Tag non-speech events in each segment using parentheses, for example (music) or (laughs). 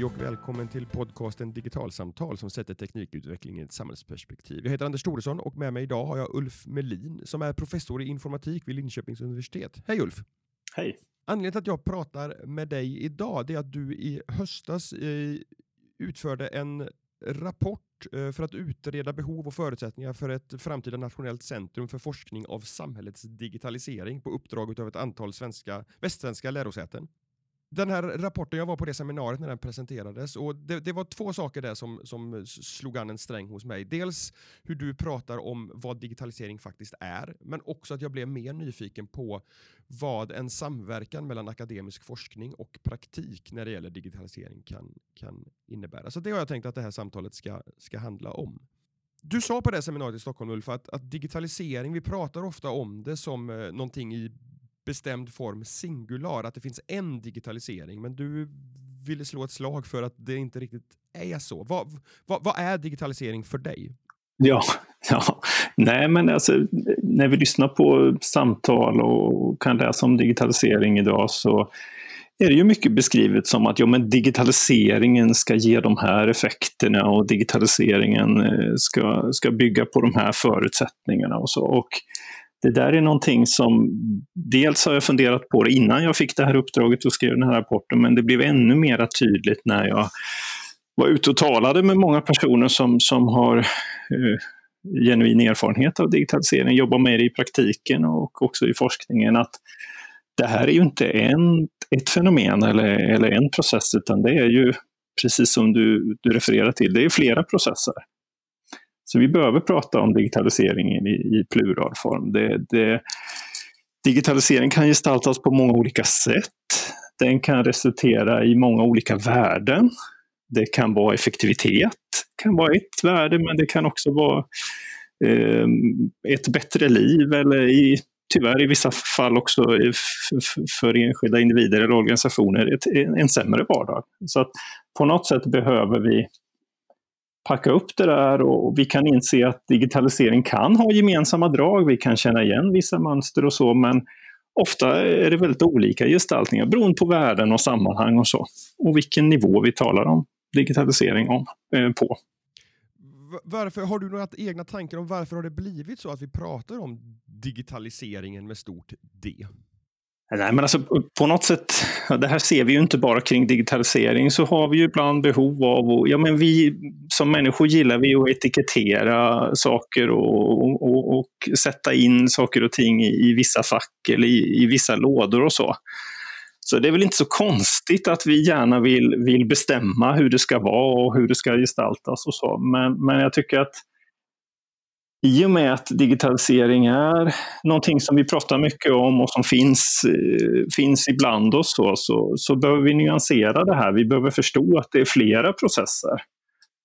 Hej och välkommen till podcasten Digitalsamtal som sätter teknikutveckling i ett samhällsperspektiv. Jag heter Anders Thoresson och med mig idag har jag Ulf Melin som är professor i informatik vid Linköpings universitet. Hej Ulf! Hej! Anledningen till att jag pratar med dig idag är att du i höstas eh, utförde en rapport eh, för att utreda behov och förutsättningar för ett framtida nationellt centrum för forskning av samhällets digitalisering på uppdrag av ett antal svenska, västsvenska lärosäten den här rapporten, jag var på det seminariet när den presenterades och det, det, var två saker där som, som slog an en sträng hos mig. Dels hur du pratar om vad digitalisering faktiskt är, men också att jag blev mer nyfiken på vad en samverkan mellan akademisk forskning och praktik när det gäller digitalisering kan, kan innebära. Så det har jag tänkt att det här samtalet ska, ska handla om. Du sa på det seminariet i Stockholm Ulf att, att digitalisering, vi pratar ofta om det som eh, någonting i bestämd form singular, att det finns en digitalisering, men du ville slå ett slag för att det inte riktigt är så. Vad, vad, vad är digitalisering för dig? Ja, (laughs) ja, nej men alltså när vi lyssnar på samtal och kan läsa om digitalisering idag så är det ju mycket beskrivet som att ja, men digitaliseringen ska ge de här effekterna och digitaliseringen eh, ska, ska bygga på de här förutsättningarna och så. Och det där är någonting som dels har jag funderat på det innan jag fick det här uppdraget och skrev den här rapporten, men det blev ännu mer tydligt när jag var ute och talade med många personer som, som har eh, genuin erfarenhet av digitalisering, jobbar med det i praktiken och också i forskningen, att det här är ju inte en, ett fenomen eller, eller en process, utan det är ju precis som du, du refererar till, det är flera processer. Så vi behöver prata om digitaliseringen i, i pluralform. Det, det, digitalisering kan gestaltas på många olika sätt. Den kan resultera i många olika värden. Det kan vara effektivitet, kan vara ett värde, men det kan också vara eh, ett bättre liv eller i, tyvärr i vissa fall också för enskilda individer eller organisationer ett, en sämre vardag. Så att på något sätt behöver vi packa upp det där och vi kan inse att digitalisering kan ha gemensamma drag. Vi kan känna igen vissa mönster och så, men ofta är det väldigt olika gestaltningar beroende på värden och sammanhang och så. Och vilken nivå vi talar om digitalisering om, eh, på. Varför, har du några egna tankar om varför har det blivit så att vi pratar om digitaliseringen med stort D? Nej, men alltså på något sätt, det här ser vi ju inte bara kring digitalisering, så har vi ju ibland behov av, ja men vi som människor gillar vi att etikettera saker och, och, och sätta in saker och ting i, i vissa fack eller i, i, vissa lådor och så. Så det är väl inte så konstigt att vi gärna vill, vill bestämma hur det ska vara och hur det ska gestaltas och så. Men, men jag tycker att i och med att digitalisering är någonting som vi pratar mycket om och som finns, eh, finns ibland oss så, så, så behöver vi nyansera det här. Vi behöver förstå att det är flera processer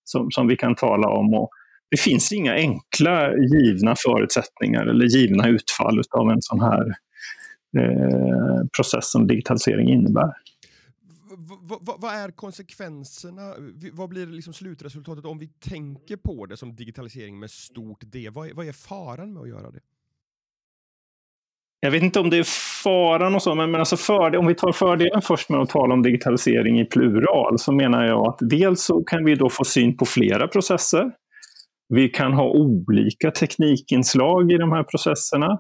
som, som vi kan tala om. Och det finns inga enkla givna förutsättningar eller givna utfall av en sån här eh, process som digitalisering innebär vad är konsekvenserna? Vad blir liksom slutresultatet om vi tänker på det som digitalisering med stort D? Vad är, vad är faran med att göra det? Jag vet inte om det är faran och så, men, men alltså fördel, om vi tar fördelen först med att tala om digitalisering i plural så menar jag att dels så kan vi då få syn på flera processer. Vi kan ha olika teknikinslag i de här processerna.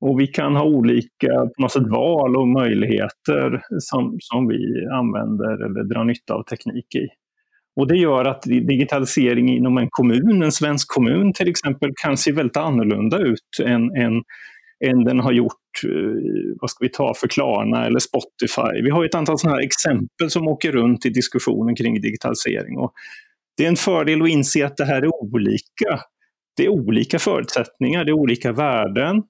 Och vi kan ha olika på något sätt, val och möjligheter som, som vi använder eller drar nytta av teknik i. Och det gör att digitalisering inom en kommun, en svensk kommun till exempel, kan se väldigt annorlunda ut än, än, än den har gjort, eh, vad ska vi ta för Klarna eller Spotify. Vi har ett antal sådana här exempel som åker runt i diskussionen kring digitalisering. Och det är en fördel att inse att det här är olika. Det är olika förutsättningar, det är olika värden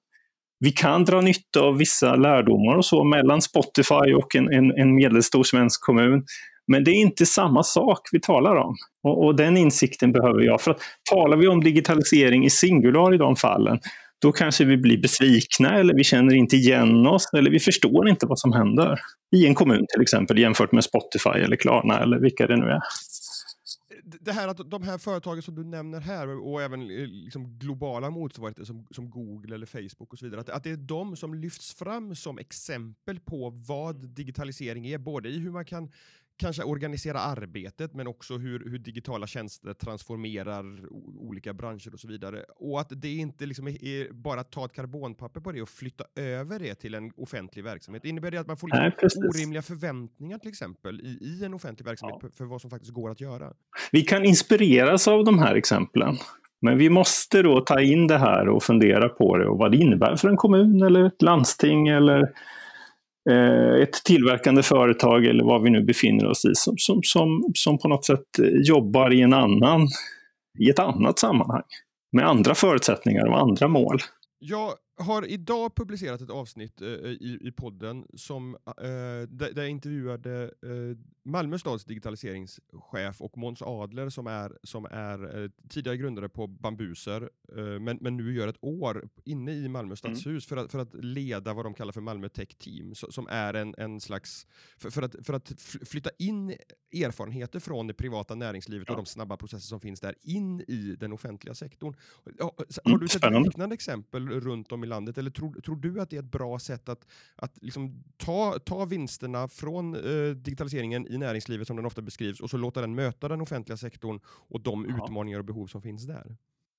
vi kan dra nytta av vissa lärdomar och så mellan Spotify och en, en, en medelstor svensk kommun. Men det är inte samma sak vi talar om. Och, och, den insikten behöver jag. För att talar vi om digitalisering i singular i de fallen, då kanske vi blir besvikna eller vi känner inte igen oss eller vi förstår inte vad som händer i en kommun till exempel jämfört med Spotify eller Klarna eller vilka det nu är det här att de här företagen som du nämner här och även eh, liksom globala motsvarigheter som, som Google eller Facebook och så vidare, att, att det är de som lyfts fram som exempel på vad digitalisering är, både i hur man kan kanske organisera arbetet, men också hur, hur digitala tjänster transformerar olika branscher och så vidare. Och att det inte liksom är, är bara att ta ett karbonpapper på det och flytta över det till en offentlig verksamhet. Innebär det att man får liksom Nej, orimliga förväntningar till exempel i, i en offentlig verksamhet ja. för vad som faktiskt går att göra? Vi kan inspireras av de här exemplen. Men vi måste då ta in det här och fundera på det och vad det innebär för en kommun eller ett landsting eller Eh, ett tillverkande företag eller vad vi nu befinner oss i som, som, som, som på något sätt eh, jobbar i, en annan, i ett annat sammanhang med andra förutsättningar och andra mål. Jag har idag publicerat ett avsnitt eh, i, i podden som, eh, där, jag intervjuade eh, Malmö stads digitaliseringschef och Måns Adler som är, som är tidigare grundare på Bambuser men, men nu gör ett år inne i Malmö mm. stadshus mm. för, att, för att leda vad de kallar för Malmö Tech Team som är en, en slags, för, för, att, för att flytta in erfarenheter från det privata näringslivet ja. och de snabba processer som finns där in i den offentliga sektorn. Har, har du sett liknande exempel runt om i landet? Eller tror, tror du att det är ett bra sätt att, att liksom ta, ta vinsterna från eh, digitaliseringen i näringslivet som den ofta beskrivs och så låta den möta den offentliga sektorn och de ja. utmaningar och behov som finns där?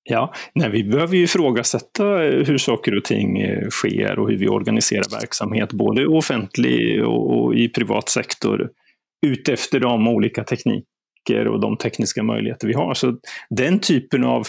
Ja, nej, vi behöver ju ifrågasätta eh, hur saker och ting eh, sker och hur vi organiserar verksamhet, både offentlig och i privat sektor, utefter de olika tekniker och de tekniska möjligheter vi har. Så den typen av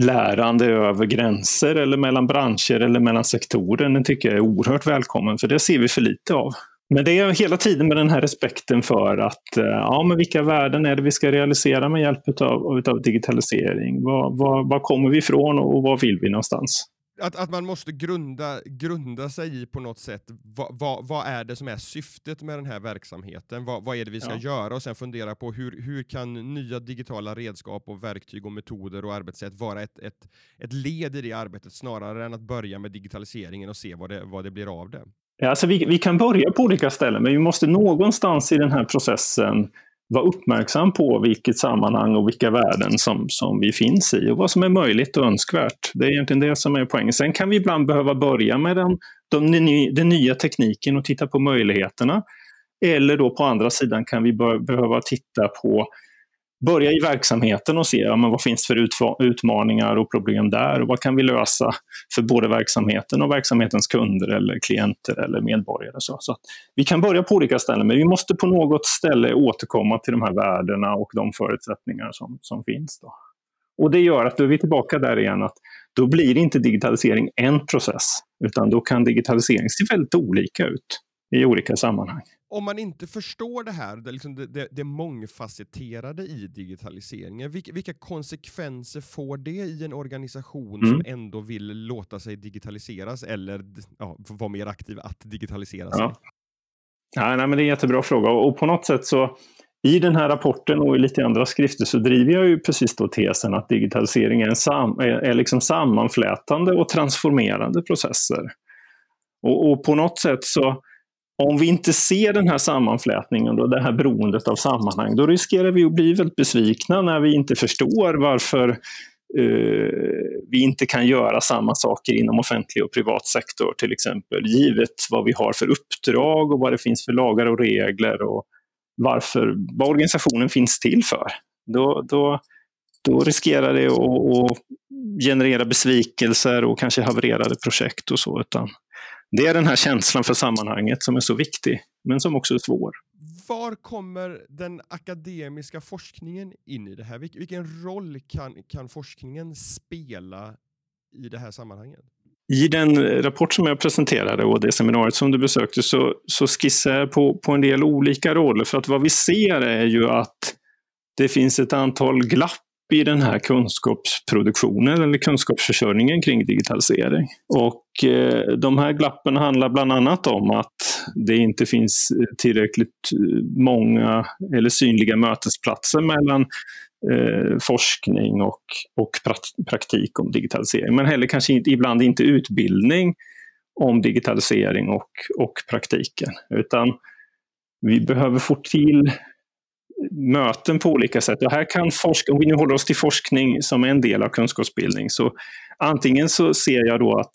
lärande över gränser eller mellan branscher eller mellan sektorer, den tycker jag är oerhört välkommen, för det ser vi för lite av. Men det är hela tiden med den här respekten för att eh, ja, men vilka värden är det vi ska realisera med hjälp av, av digitalisering? Var, var, var kommer vi ifrån och var vill vi någonstans? att, att man måste grunda, grunda sig i på något sätt, vad, vad, vad, är det som är syftet med den här verksamheten? Vad, vad är det vi ska ja. göra? Och sen fundera på hur, hur kan nya digitala redskap och verktyg och metoder och arbetssätt vara ett, ett, ett led i det arbetet snarare än att börja med digitaliseringen och se vad det, vad det blir av det? Ja, alltså vi, vi kan börja på olika ställen, men vi måste någonstans i den här processen vara uppmärksam på vilket sammanhang och vilka värden som, som vi finns i och vad som är möjligt och önskvärt. Det är egentligen det som är poängen. Sen kan vi ibland behöva börja med den, de, den nya tekniken och titta på möjligheterna. Eller då på andra sidan kan vi behöva titta på börja i verksamheten och se ja, men vad finns för utmaningar och problem där och vad kan vi lösa för både verksamheten och verksamhetens kunder eller klienter eller medborgare. Så, så vi kan börja på olika ställen men vi måste på något ställe återkomma till de här värdena och de förutsättningar som, som finns. Då. Och det gör att då är vi tillbaka där igen att då blir inte digitalisering en process utan då kan digitalisering se väldigt olika ut i olika sammanhang om man inte förstår det här, det, liksom det, det, det mångfacetterade i digitaliseringen, vilka, vilka, konsekvenser får det i en organisation mm. som ändå vill låta sig digitaliseras eller ja, vara mer aktiv att digitalisera sig? Ja. Ja, nej, men det är en jättebra fråga och på något sätt så i den här rapporten och i lite andra skrifter så driver jag ju precis då tesen att digitalisering är, en sam, är, är liksom sammanflätande och transformerande processer. Och, och på något sätt så om vi inte ser den här sammanflätningen och det här beroendet av sammanhang, då riskerar vi att bli väldigt besvikna när vi inte förstår varför uh, vi inte kan göra samma saker inom offentlig och privat sektor till exempel, givet vad vi har för uppdrag och vad det finns för lagar och regler och varför, vad organisationen finns till för. Då, då, då riskerar det att, att generera besvikelser och kanske havererade projekt och så. Utan det är den här känslan för sammanhanget som är så viktig, men som också är svår. Var kommer den akademiska forskningen in i det här? vilken roll kan, kan forskningen spela i det här sammanhanget? I den rapport som jag presenterade och det seminariet som du besökte så, så skissar jag på, på en del olika roller. För att vad vi ser är ju att det finns ett antal glapp i den här kunskapsproduktionen eller kunskapsförsörjningen kring digitalisering. Och eh, de här glappen handlar bland annat om att det inte finns eh, tillräckligt eh, många eller synliga mötesplatser mellan eh, forskning och, och praktik om digitalisering. Men heller kanske inte, ibland inte utbildning om digitalisering och, och praktiken. Utan vi behöver få till möten på olika sätt. Och här kan forska, om vi nu håller oss till forskning som är en del av kunskapsbildning, så antingen så ser jag då att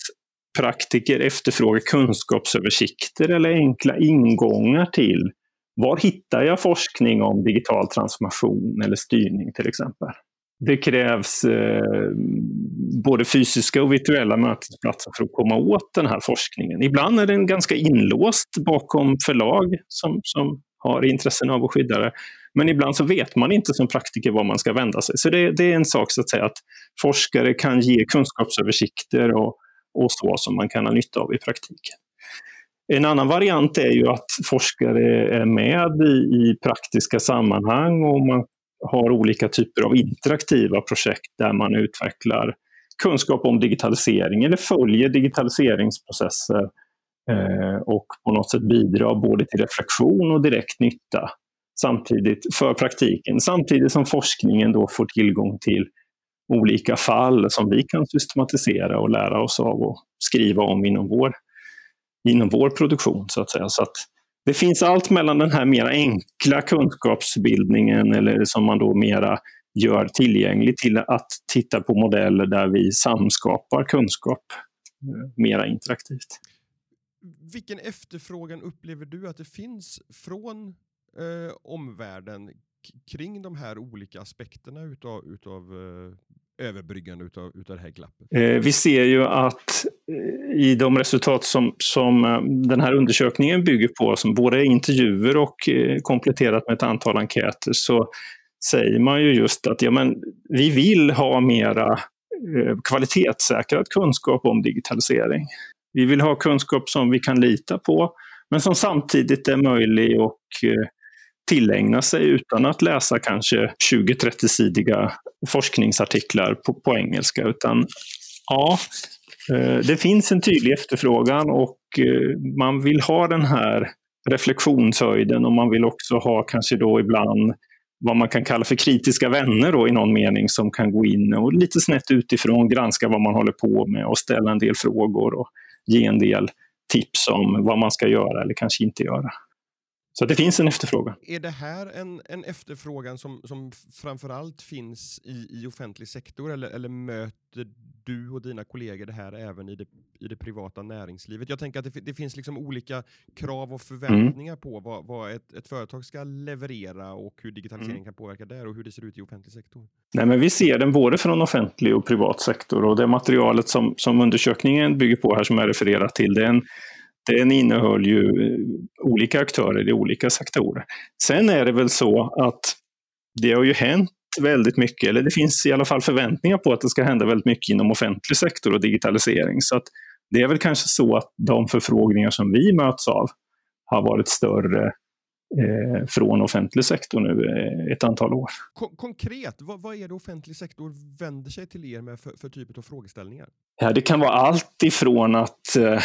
praktiker efterfrågar kunskapsöversikter eller enkla ingångar till Var hittar jag forskning om digital transformation eller styrning till exempel? Det krävs eh, både fysiska och virtuella mötesplatser för att komma åt den här forskningen. Ibland är den ganska inlåst bakom förlag som, som har intressen av att skydda det. Men ibland så vet man inte som praktiker var man ska vända sig. Så det, det är en sak så att säga att forskare kan ge kunskapsöversikter och, och så som man kan ha nytta av i praktiken. En annan variant är ju att forskare är med i, i praktiska sammanhang och man har olika typer av interaktiva projekt där man utvecklar kunskap om digitalisering eller följer digitaliseringsprocesser eh, och på något sätt bidrar både till reflektion och direkt nytta samtidigt för praktiken. Samtidigt som forskningen då får tillgång till olika fall som vi kan systematisera och lära oss av och skriva om inom vår, inom vår produktion. så att säga. Så att det finns allt mellan den här mer enkla kunskapsbildningen eller som man då mera gör tillgänglig till att titta på modeller där vi samskapar kunskap eh, mera interaktivt. Vilken efterfrågan upplever du att det finns från eh, omvärlden kring de här olika aspekterna utav, utav eh, överbryggande utav, utav det här glappet? Eh, vi ser ju att eh, i de resultat som, som den här undersökningen bygger på, som både är intervjuer och kompletterat med ett antal enkäter, så säger man ju just att ja, men, vi vill ha mera kvalitetssäkrad kunskap om digitalisering. Vi vill ha kunskap som vi kan lita på, men som samtidigt är möjlig och tillägna sig utan att läsa kanske 20-30-sidiga forskningsartiklar på, på engelska. Utan ja, eh, det finns en tydlig efterfrågan och eh, man vill ha den här reflektionshöjden och man vill också ha kanske då ibland vad man kan kalla för kritiska vänner då, i någon mening som kan gå in och lite snett utifrån granska vad man håller på med och ställa en del frågor och ge en del tips om vad man ska göra eller kanske inte göra. Så det finns en efterfrågan. Är det här en, en efterfrågan som, som framförallt finns i, i offentlig sektor eller, eller möter du och dina kollegor det här även i det, i det privata näringslivet? Jag tänker att det, det finns liksom olika krav och förväntningar mm. på vad, vad ett, ett, företag ska leverera och hur digitalisering mm. kan påverka där och hur det ser ut i offentlig sektor. Nej, men vi ser den både från offentlig och privat sektor och det materialet som, som undersökningen bygger på här som jag refererar till, det är en den innehöll ju eh, olika aktörer i olika sektorer. Sen är det väl så att det har ju hänt väldigt mycket, eller det finns i alla fall förväntningar på att det ska hända väldigt mycket inom offentlig sektor och digitalisering. Så att det är väl kanske så att de förfrågningar som vi möts av har varit större eh, från offentlig sektor nu eh, ett antal år. Kon konkret, vad, vad, är det offentlig sektor vänder sig till er med för, för typ av frågeställningar? Ja, det kan vara allt ifrån att eh,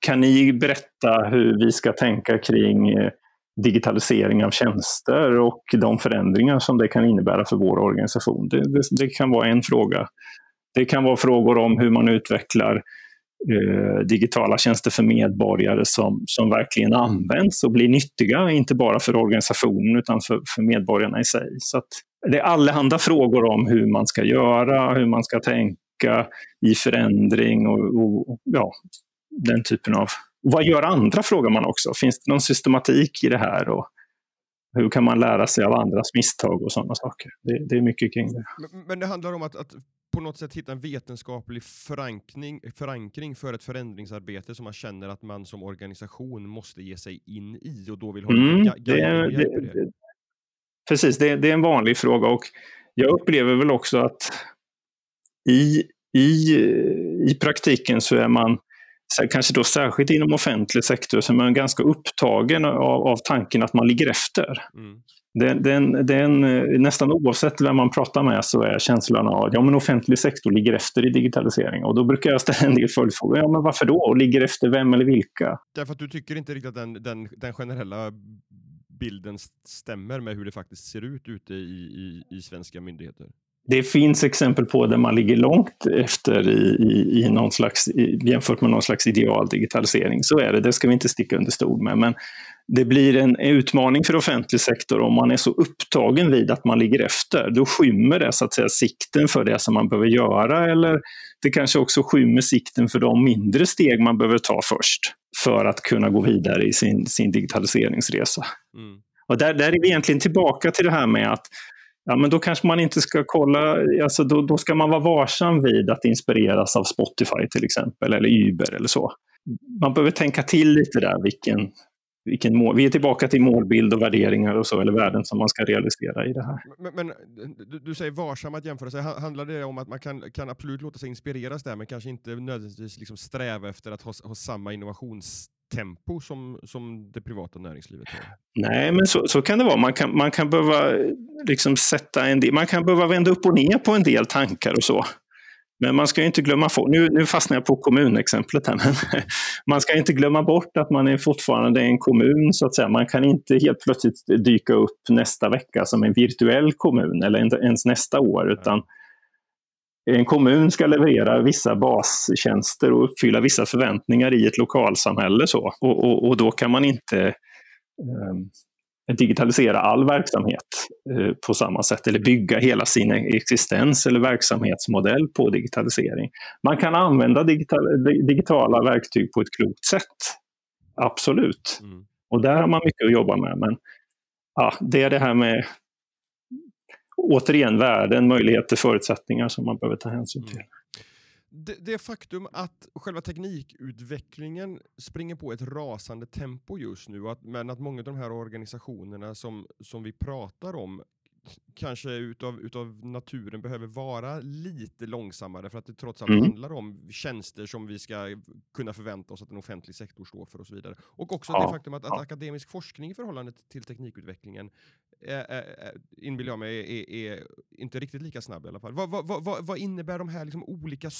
kan ni berätta hur vi ska tänka kring eh, digitalisering av tjänster och de förändringar som det kan innebära för vår organisation? Det, det, det kan vara en fråga. Det kan vara frågor om hur man utvecklar eh, digitala tjänster för medborgare som, som verkligen används och blir nyttiga, inte bara för organisationen utan för, för medborgarna i sig. Så det är allehanda frågor om hur man ska göra, hur man ska tänka i förändring och, och ja, den typen av... Vad gör andra, frågar man också. Finns det någon systematik i det här? Och hur kan man lära sig av andras misstag och sådana saker? Det, det är mycket kring det. Men, men det handlar om att, att, på något sätt hitta en vetenskaplig förankring, förankring för ett förändringsarbete som man känner att man som organisation måste ge sig in i och då vill ha mm, ga, det, det, det. Precis, det, det är en vanlig fråga och jag upplever väl också att i, i, i praktiken så är man kanske då särskilt inom offentlig sektor, som är ganska upptagen av, av tanken att man ligger efter. Mm. Den, den, den, nästan oavsett vem man pratar med så är känslan av att ja, men offentlig sektor ligger efter i digitalisering. Och då brukar jag ställa en del följdfrågor. Ja, men varför då? Och ligger efter vem eller vilka? Därför att du tycker inte riktigt att den, den, den generella bilden stämmer med hur det faktiskt ser ut ute i, i, i svenska myndigheter? Det finns exempel på där man ligger långt efter i, i, i någon slags, jämfört med någon slags ideal digitalisering. Så är det, det ska vi inte sticka under stol med. Men det blir en utmaning för offentlig sektor om man är så upptagen vid att man ligger efter. Då skymmer det så att säga sikten för det som man behöver göra eller det kanske också skymmer sikten för de mindre steg man behöver ta först. för att kunna gå vidare i sin, sin digitaliseringsresa. Mm. Och där, där är vi egentligen tillbaka till det här med att ja, men då kanske man inte ska kolla, alltså då, då ska man vara varsam vid att inspireras av Spotify till exempel, eller Uber eller så. Man behöver tänka till lite där vilken, vilken mål, vi är tillbaka till målbild och värderingar och så, eller värden som man ska realisera i det här. Men, men du, du, säger varsam att jämföra sig. Handlar det om att man kan, kan absolut låta sig inspireras där, men kanske inte nödvändigtvis liksom sträva efter att ha, ha samma innovationstempo som, som det privata näringslivet har? Nej, men så, så kan det vara. Man kan, man kan behöva liksom sätta en del, man kan behöva vända upp och ner på en del tankar och så. Men man ska inte glömma, nu, nu fastnar jag på kommunexemplet här, men (laughs) man ska inte glömma bort att man är fortfarande en kommun så att säga. Man kan inte helt plötsligt dyka upp nästa vecka som en virtuell kommun eller ens nästa år, utan en kommun ska leverera vissa bastjänster och uppfylla vissa förväntningar i ett lokalsamhälle. Så. Och, och, och då kan man inte um, digitalisera all verksamhet eh, på samma sätt eller bygga hela sin existens eller verksamhetsmodell på digitalisering. Man kan använda digital, digitala verktyg på ett klokt sätt. Absolut. Mm. Och där har man mycket att jobba med. Men ja, det är det här med återigen värden, möjligheter, förutsättningar som man behöver ta hänsyn till. Mm det, det faktum att själva teknikutvecklingen springer på ett rasande tempo just nu, att, men att många av de här organisationerna som, som vi pratar om kanske utav, utav naturen behöver vara lite långsammare för att det trots allt mm. handlar om tjänster som vi ska kunna förvänta oss att en offentlig sektor står för och så vidare. Och också ja. det faktum att, att akademisk forskning i förhållande till teknikutvecklingen inbillar jag mig är, är, inte riktigt lika snabb i alla fall. Vad, vad, vad, vad innebär de här liksom olika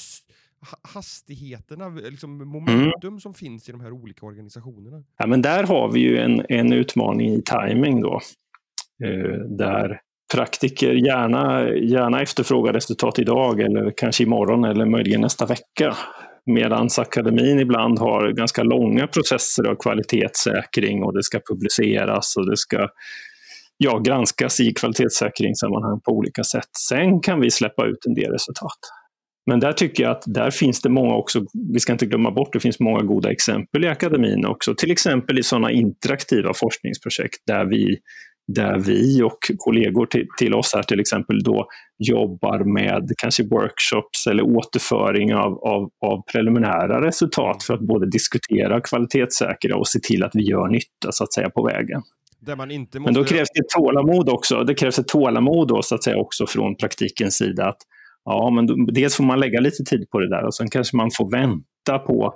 hastigheterna, liksom momentum mm. som finns i de här olika organisationerna? Ja, men där har vi ju en, en utmaning i timing då. Eh, där praktiker gärna, gärna efterfrågar resultat idag eller kanske imorgon eller möjligen nästa vecka. Medan akademin ibland har ganska långa processer av kvalitetssäkring och det ska publiceras och det ska ja, granskas i kvalitetssäkringssammanhang på olika sätt. Sen kan vi släppa ut en del resultat. Men där tycker jag att där finns det många också, vi ska inte glömma bort, det finns många goda exempel i akademin också. Till exempel i sådana interaktiva forskningsprojekt där vi där vi och kollegor till, till, oss här till exempel då jobbar med kanske workshops eller återföring av, av, av preliminära resultat för att både diskutera, kvalitetssäkra och se till att vi gör nytta så att säga på vägen. Måste... Men då krävs det tålamod också. Det krävs ett tålamod då, så att säga också från praktikens sida. Att, ja, men dels får man lägga lite tid på det där och sen kanske man får vänta på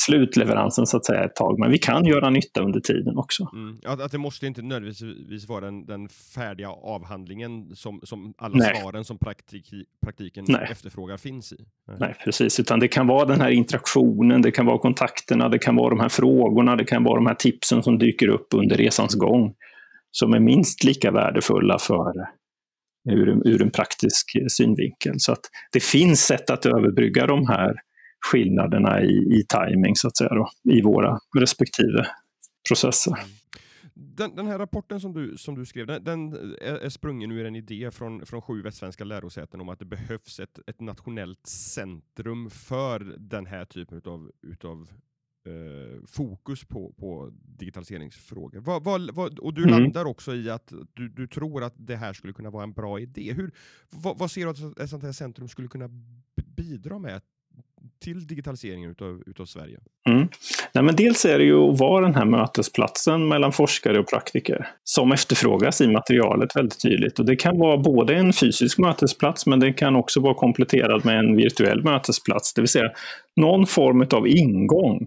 slutleveransen så att säga ett tag. Men vi kan göra nytta under tiden också. Mm. Att, att, det måste inte nödvändigtvis vara den, den färdiga avhandlingen som, som alla Nej. svaren som praktik, praktiken Nej. efterfrågar finns i. Nej. Nej. precis. Utan det kan vara den här interaktionen, det kan vara kontakterna, det kan vara de här frågorna, det kan vara de här tipsen som dyker upp under resans gång som är minst lika värdefulla för ur, ur en praktisk synvinkel. Så att det finns sätt att överbrygga de här skillnaderna i, i timing så att säga då, i våra respektive processer. Den, den, här rapporten som du, som du skrev, den, den är, sprungen ur en idé från, från sju västsvenska lärosäten om att det behövs ett, ett nationellt centrum för den här typen av utav, eh, fokus på, på digitaliseringsfrågor. Vad, vad, vad, och du mm. landar också i att du, du tror att det här skulle kunna vara en bra idé. Hur, vad ser du att ett sånt här centrum skulle kunna bidra med till digitaliseringen utav, utav Sverige? Mm. Nej, men dels är det ju att vara den här mötesplatsen mellan forskare och praktiker som efterfrågas i materialet väldigt tydligt. Och det kan vara både en fysisk mötesplats men det kan också vara kompletterad med en virtuell mötesplats. Det vill säga någon form av ingång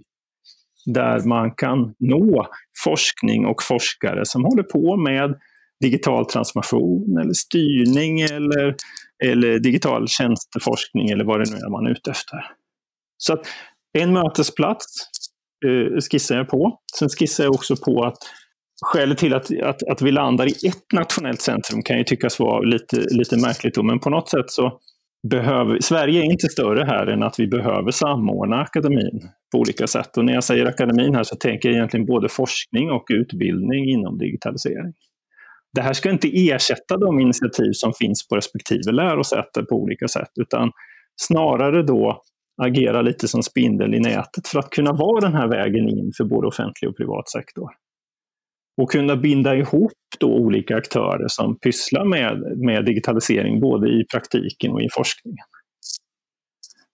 där man kan nå forskning och forskare som håller på med digital transformation eller styrning eller, eller digital tjänsteforskning eller vad det nu är man är ute efter. Så att en mötesplats eh, skissar jag på. Sen skissar jag också på att skälet till att, att, att vi landar i ett nationellt centrum kan ju tyckas vara lite, lite märkligt, då, men på något sätt så behöver Sverige är inte större här än att vi behöver samordna akademin på olika sätt. Och när jag säger akademin här så tänker jag egentligen både forskning och utbildning inom digitalisering. Det här ska inte ersätta de initiativ som finns på respektive lärosäte på olika sätt, utan snarare då agera lite som spindel i nätet för att kunna vara den här vägen in för både offentlig och privat sektor. Och kunna binda ihop då olika aktörer som pysslar med, med digitalisering både i praktiken och i forskningen.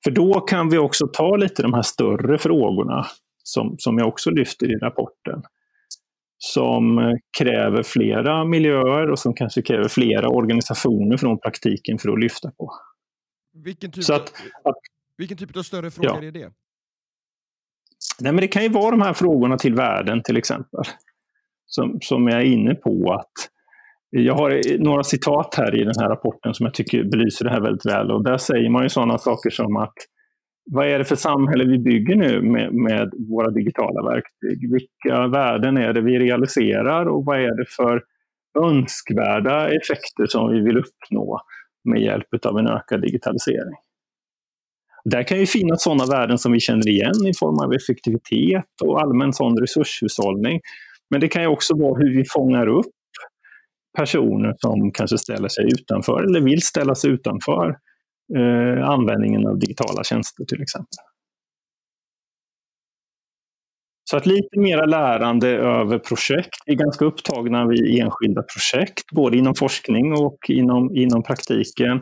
För då kan vi också ta lite de här större frågorna som, som jag också lyfter i rapporten. Som kräver flera miljöer och som kanske kräver flera organisationer från praktiken för att lyfta på. Vilken typ, att, att, vilken typ av större frågor ja. är det? Nej, men det kan ju vara de här frågorna till världen till exempel. Som, som jag är inne på att jag har några citat här i den här rapporten som jag tycker belyser det här väldigt väl. Och där säger man ju sådana saker som att vad är det för samhälle vi bygger nu med, med våra digitala verktyg? Vilka värden är det vi realiserar och vad är det för önskvärda effekter som vi vill uppnå med hjälp av en ökad digitalisering? Där kan ju finnas sådana värden som vi känner igen i form av effektivitet och allmän sån resurshushållning. Men det kan ju också vara hur vi fångar upp personer som kanske ställer sig utanför eller vill ställa sig utanför eh, användningen av digitala tjänster till exempel. Så att lite mera lärande över projekt. Vi är ganska upptagna vid enskilda projekt, både inom forskning och inom, inom praktiken.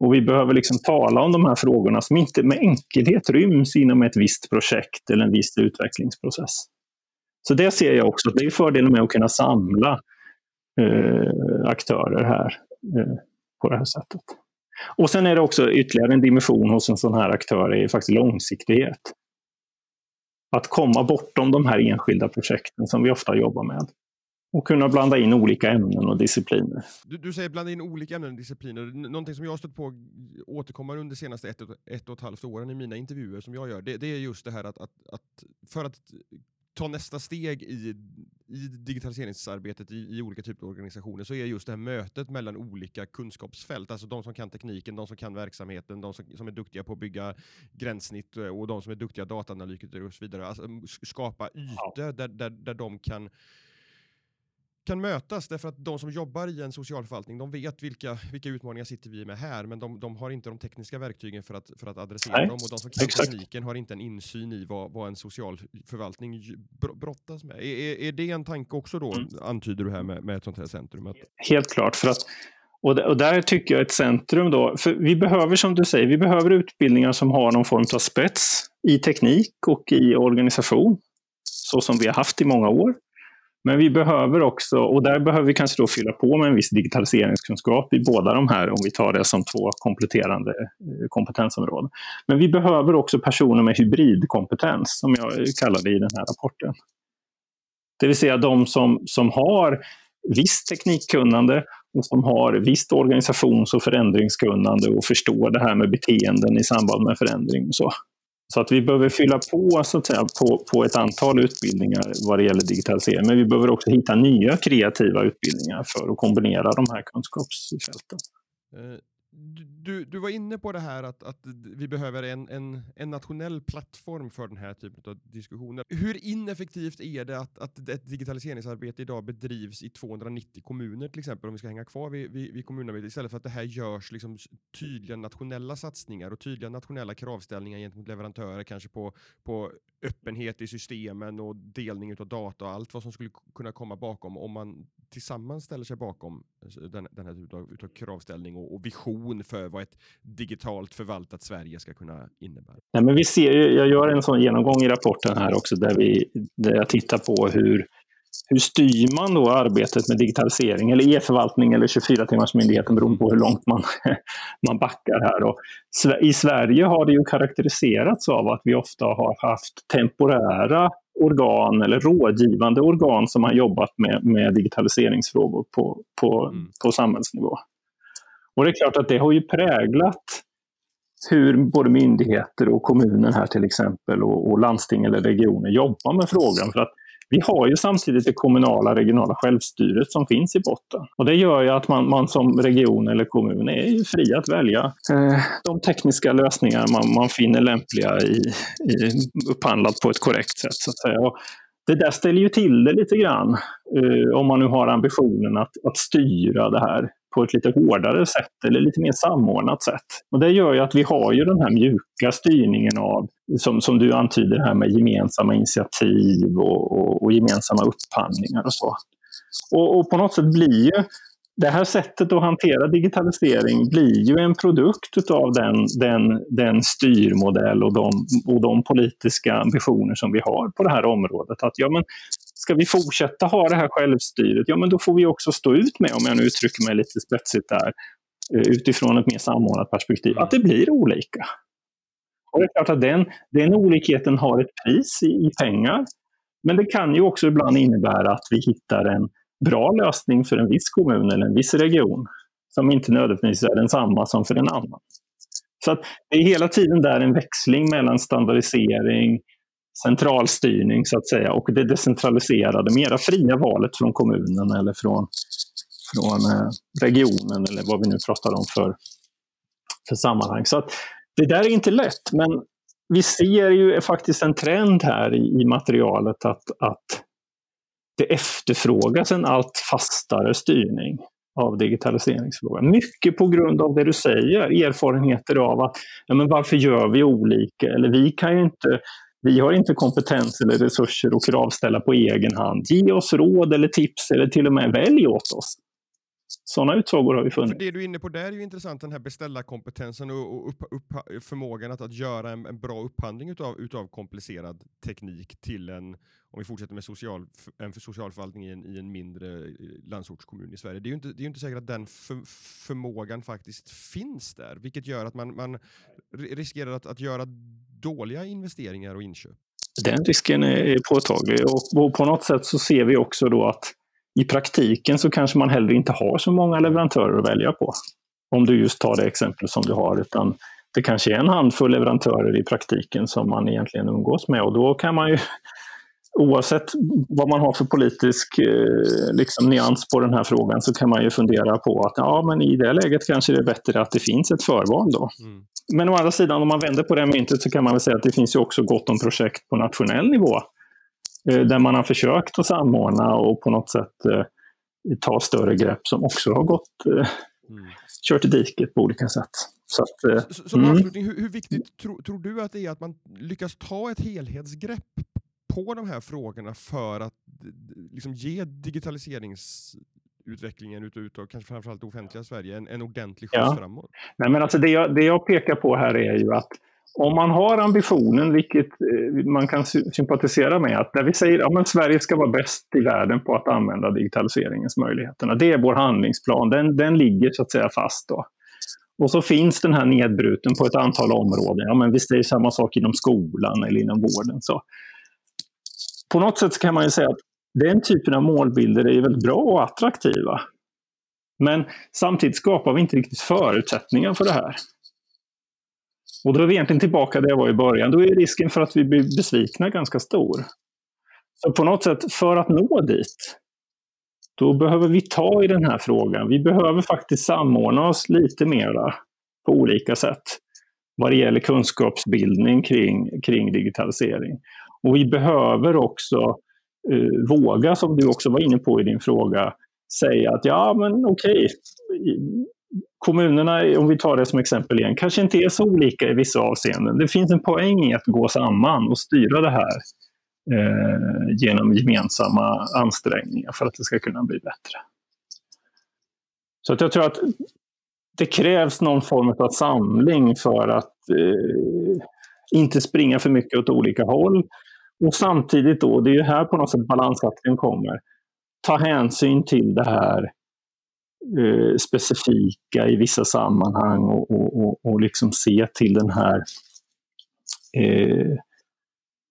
Och vi behöver liksom tala om de här frågorna som inte med enkelhet ryms inom ett visst projekt eller en viss utvecklingsprocess. Så det ser jag också, det är fördelen med att kunna samla eh, aktörer här eh, på det här sättet. Och sen är det också ytterligare en dimension hos en sån här aktör är faktiskt långsiktighet. Att komma bortom de här enskilda projekten som vi ofta jobbar med. Och kunna blanda in olika ämnen och discipliner. Du, du säger blanda in olika ämnen och discipliner. Någonting som jag har stött på återkommande under de senaste ett, ett och ett halvt åren i mina intervjuer som jag gör, det, det är just det här att, att, att för att ta nästa steg i, i digitaliseringsarbetet i, i, olika typer av organisationer så är just det här mötet mellan olika kunskapsfält, alltså de som kan tekniken, de som kan verksamheten, de som, som är duktiga på att bygga gränssnitt eh, och de som är duktiga dataanalytiker och så vidare. Alltså, skapa ytor där, där, där de kan kan mötas därför att de som jobbar i en socialförvaltning de vet vilka, vilka utmaningar sitter vi med här men de, de har inte de tekniska verktygen för att, för att adressera Nej, dem och de som kan exakt. tekniken har inte en insyn i vad, vad en socialförvaltning brottas med. Är, är det en tanke också då, mm. antyder du här med, med ett sånt här centrum? Att... Helt klart, för att och, och där tycker jag ett centrum då, för vi behöver som du säger, vi behöver utbildningar som har någon form av spets i teknik och i organisation, så som vi har haft i många år. Men vi behöver också, och där behöver vi kanske då fylla på med en viss digitaliseringskunskap i båda de här, om vi tar det som två kompletterande eh, kompetensområden. Men vi behöver också personer med hybridkompetens, som jag kallar det i den här rapporten. Det vill säga de som, som har visst teknikkunnande och som har visst organisations och förändringskunnande och förstår det här med beteenden i samband med förändring. Och så. Så att vi behöver fylla på, så att säga, på, på ett antal utbildningar vad det gäller digitalisering. Men vi behöver också hitta nya kreativa utbildningar för att kombinera de här kunskapsfälten. Eh, du, du var inne på det här att, att vi behöver en, en, en nationell plattform för den här typen av diskussioner. Hur ineffektivt är det att, att ett digitaliseringsarbete idag bedrivs i 290 kommuner till exempel, om vi ska hänga kvar vid, vid, vid kommunerna, istället för att det här görs liksom tydliga nationella satsningar och tydliga nationella kravställningar gentemot leverantörer, kanske på, på öppenhet i systemen och delning av data och allt vad som skulle kunna komma bakom om man tillsammans ställer sig bakom eh, den, den här typen av, av kravställning och, och vision för vad ett digitalt förvaltat Sverige ska kunna innebära? Nej, men vi ser, jag gör en sån genomgång i rapporten här också där, vi, där jag tittar på hur, hur styr man då arbetet med digitalisering eller e-förvaltning eller 24-timmarsmyndigheten beroende på hur långt man, (laughs) man backar här. Och I Sverige har det ju karaktäriserats av att vi ofta har haft temporära organ eller rådgivande organ som har jobbat med, med digitaliseringsfrågor på, på, mm. på samhällsnivå. Och det är klart att det har ju präglat hur både myndigheter och kommuner här till exempel och, och landsting eller regioner jobbar med frågan. För att vi har ju samtidigt det kommunala regionala självstyret som finns i botten. Och det gör ju att man, man som region eller kommun är fri att välja eh, de tekniska lösningar man, man finner lämpliga i, i, upphandlat på ett korrekt sätt. Så att säga. Och det där ställer ju till det lite grann eh, om man nu har ambitionen att, att styra det här på ett lite hårdare sätt eller lite mer samordnat sätt. Och det gör ju att vi har ju den här mjuka styrningen av, som, som du antyder här med gemensamma initiativ och, och, och gemensamma upphandlingar och så. Och, och, på något sätt blir ju det här sättet att hantera digitalisering blir ju en produkt av den, den, den styrmodell och de, och de politiska ambitioner som vi har på det här området. Att ja, men ska vi fortsätta ha det här självstyret, ja men då får vi också stå ut med, om jag nu uttrycker mig lite spetsigt där, eh, utifrån ett mer samordnat perspektiv, att det blir olika. Och det är klart att den, den olikheten har ett pris i, i pengar, men det kan ju också ibland innebära att vi hittar en bra lösning för en viss kommun eller en viss region som inte nödvändigtvis är densamma som för en annan. Så att det är hela tiden där en växling mellan standardisering, centralstyrning så att säga och det decentraliserade, mera fria valet från kommunen eller från, från eh, regionen eller vad vi nu pratar om för, för sammanhang. Så att det där är inte lätt, men vi ser ju faktiskt en trend här i, i materialet att, att det efterfrågas en allt fastare styrning av digitaliseringsfrågan. Mycket på grund av det du säger, erfarenheter av att ja, men varför gör vi olika? Eller vi kan ju inte vi har inte kompetens eller resurser att kravställa på egen hand. Ge oss råd eller tips eller till och med välj åt oss. Sådana utsagor har vi funnit. För det du är inne på där är ju intressant, den här beställarkompetensen och, och upp, upp, förmågan att, att göra en, en, bra upphandling utav, utav komplicerad teknik till en, om vi fortsätter med social, en för socialförvaltning i en, i en mindre eh, landsortskommun i Sverige. Det är ju inte, det är inte säkert att den för, förmågan faktiskt finns där, vilket gör att man, man riskerar att, att göra dåliga investeringar och inköp. Den risken är påtaglig och på något sätt så ser vi också då att i praktiken så kanske man heller inte har så många leverantörer att välja på. Om du just tar det exempel som du har, utan det kanske är en handfull leverantörer i praktiken som man egentligen umgås med och då kan man ju (laughs) oavsett vad man har för politisk eh, liksom, nyans på den här frågan så kan man ju fundera på att ja, men i det läget kanske det är bättre att det finns ett förval då. Mm. Men å andra sidan, om man vänder på det myntet så kan man väl säga att det finns ju också gott om projekt på nationell nivå där man har försökt att samordna och på något sätt eh, ta större grepp som också har gått mm. kört i diket på olika sätt. Så att, Som mm. avslutning, hur, hur viktigt tro, tror du att det är att man lyckas ta ett helhetsgrepp på de här frågorna för att liksom, ge digitaliseringsutvecklingen ute och kanske framförallt det offentliga Sverige en, en ordentlig skjuts ja. framåt? Nej, men alltså det, jag, det jag pekar på här är ju att om man har ambitionen, vilket eh, man kan sympatisera med, att när vi säger att ja, Sverige ska vara bäst i världen på att använda digitaliseringens möjligheterna, det är vår handlingsplan, den, den ligger så att säga fast. Då. Och så finns den här nedbruten på ett antal områden. Ja, men vi säger samma sak inom skolan eller inom vården. Så på något sätt kan man ju säga att den typen av målbilder är väldigt bra och attraktiva. Men samtidigt skapar vi inte riktigt förutsättningar för det här. Och då är vi egentligen tillbaka där jag var i början. Då är risken för att vi blir besvikna ganska stor. Så på något sätt, för att nå dit, då behöver vi ta i den här frågan. Vi behöver faktiskt samordna oss lite mera på olika sätt vad det gäller kunskapsbildning kring, kring digitalisering. Och vi behöver också eh, våga, som du också var inne på i din fråga, säga att ja, men okej, kommunerna, om vi tar det som exempel igen, kanske inte är så olika i vissa avseenden. Det finns en poäng i att gå samman och styra det här eh, genom gemensamma ansträngningar för att det ska kunna bli bättre. Så att jag tror att det krävs någon form av samling för att eh, inte springa för mycket åt olika håll och samtidigt då, det är ju här på något sätt balansakten kommer, ta hänsyn till det här eh, specifika i vissa sammanhang och, och, och, och liksom se till den här eh,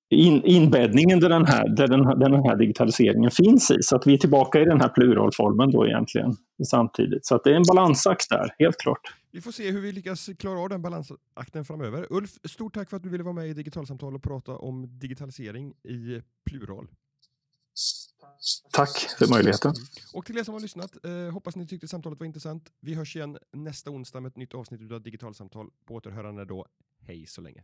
in, inbäddningen där den, här, där, den, där den här digitaliseringen finns i. Så att vi är tillbaka i den här pluralformen då egentligen samtidigt. Så att det är en balansakt där, helt klart. Vi får se hur vi lyckas klara av den balansakten framöver. Ulf, stort tack för att du ville vara med i Digitalsamtal och prata om digitalisering i plural. Tack för möjligheten. Och till er som har lyssnat, eh, hoppas ni tyckte samtalet var intressant. Vi hörs igen nästa onsdag med ett nytt avsnitt av Digitalsamtal. På återhörande då. Hej så länge.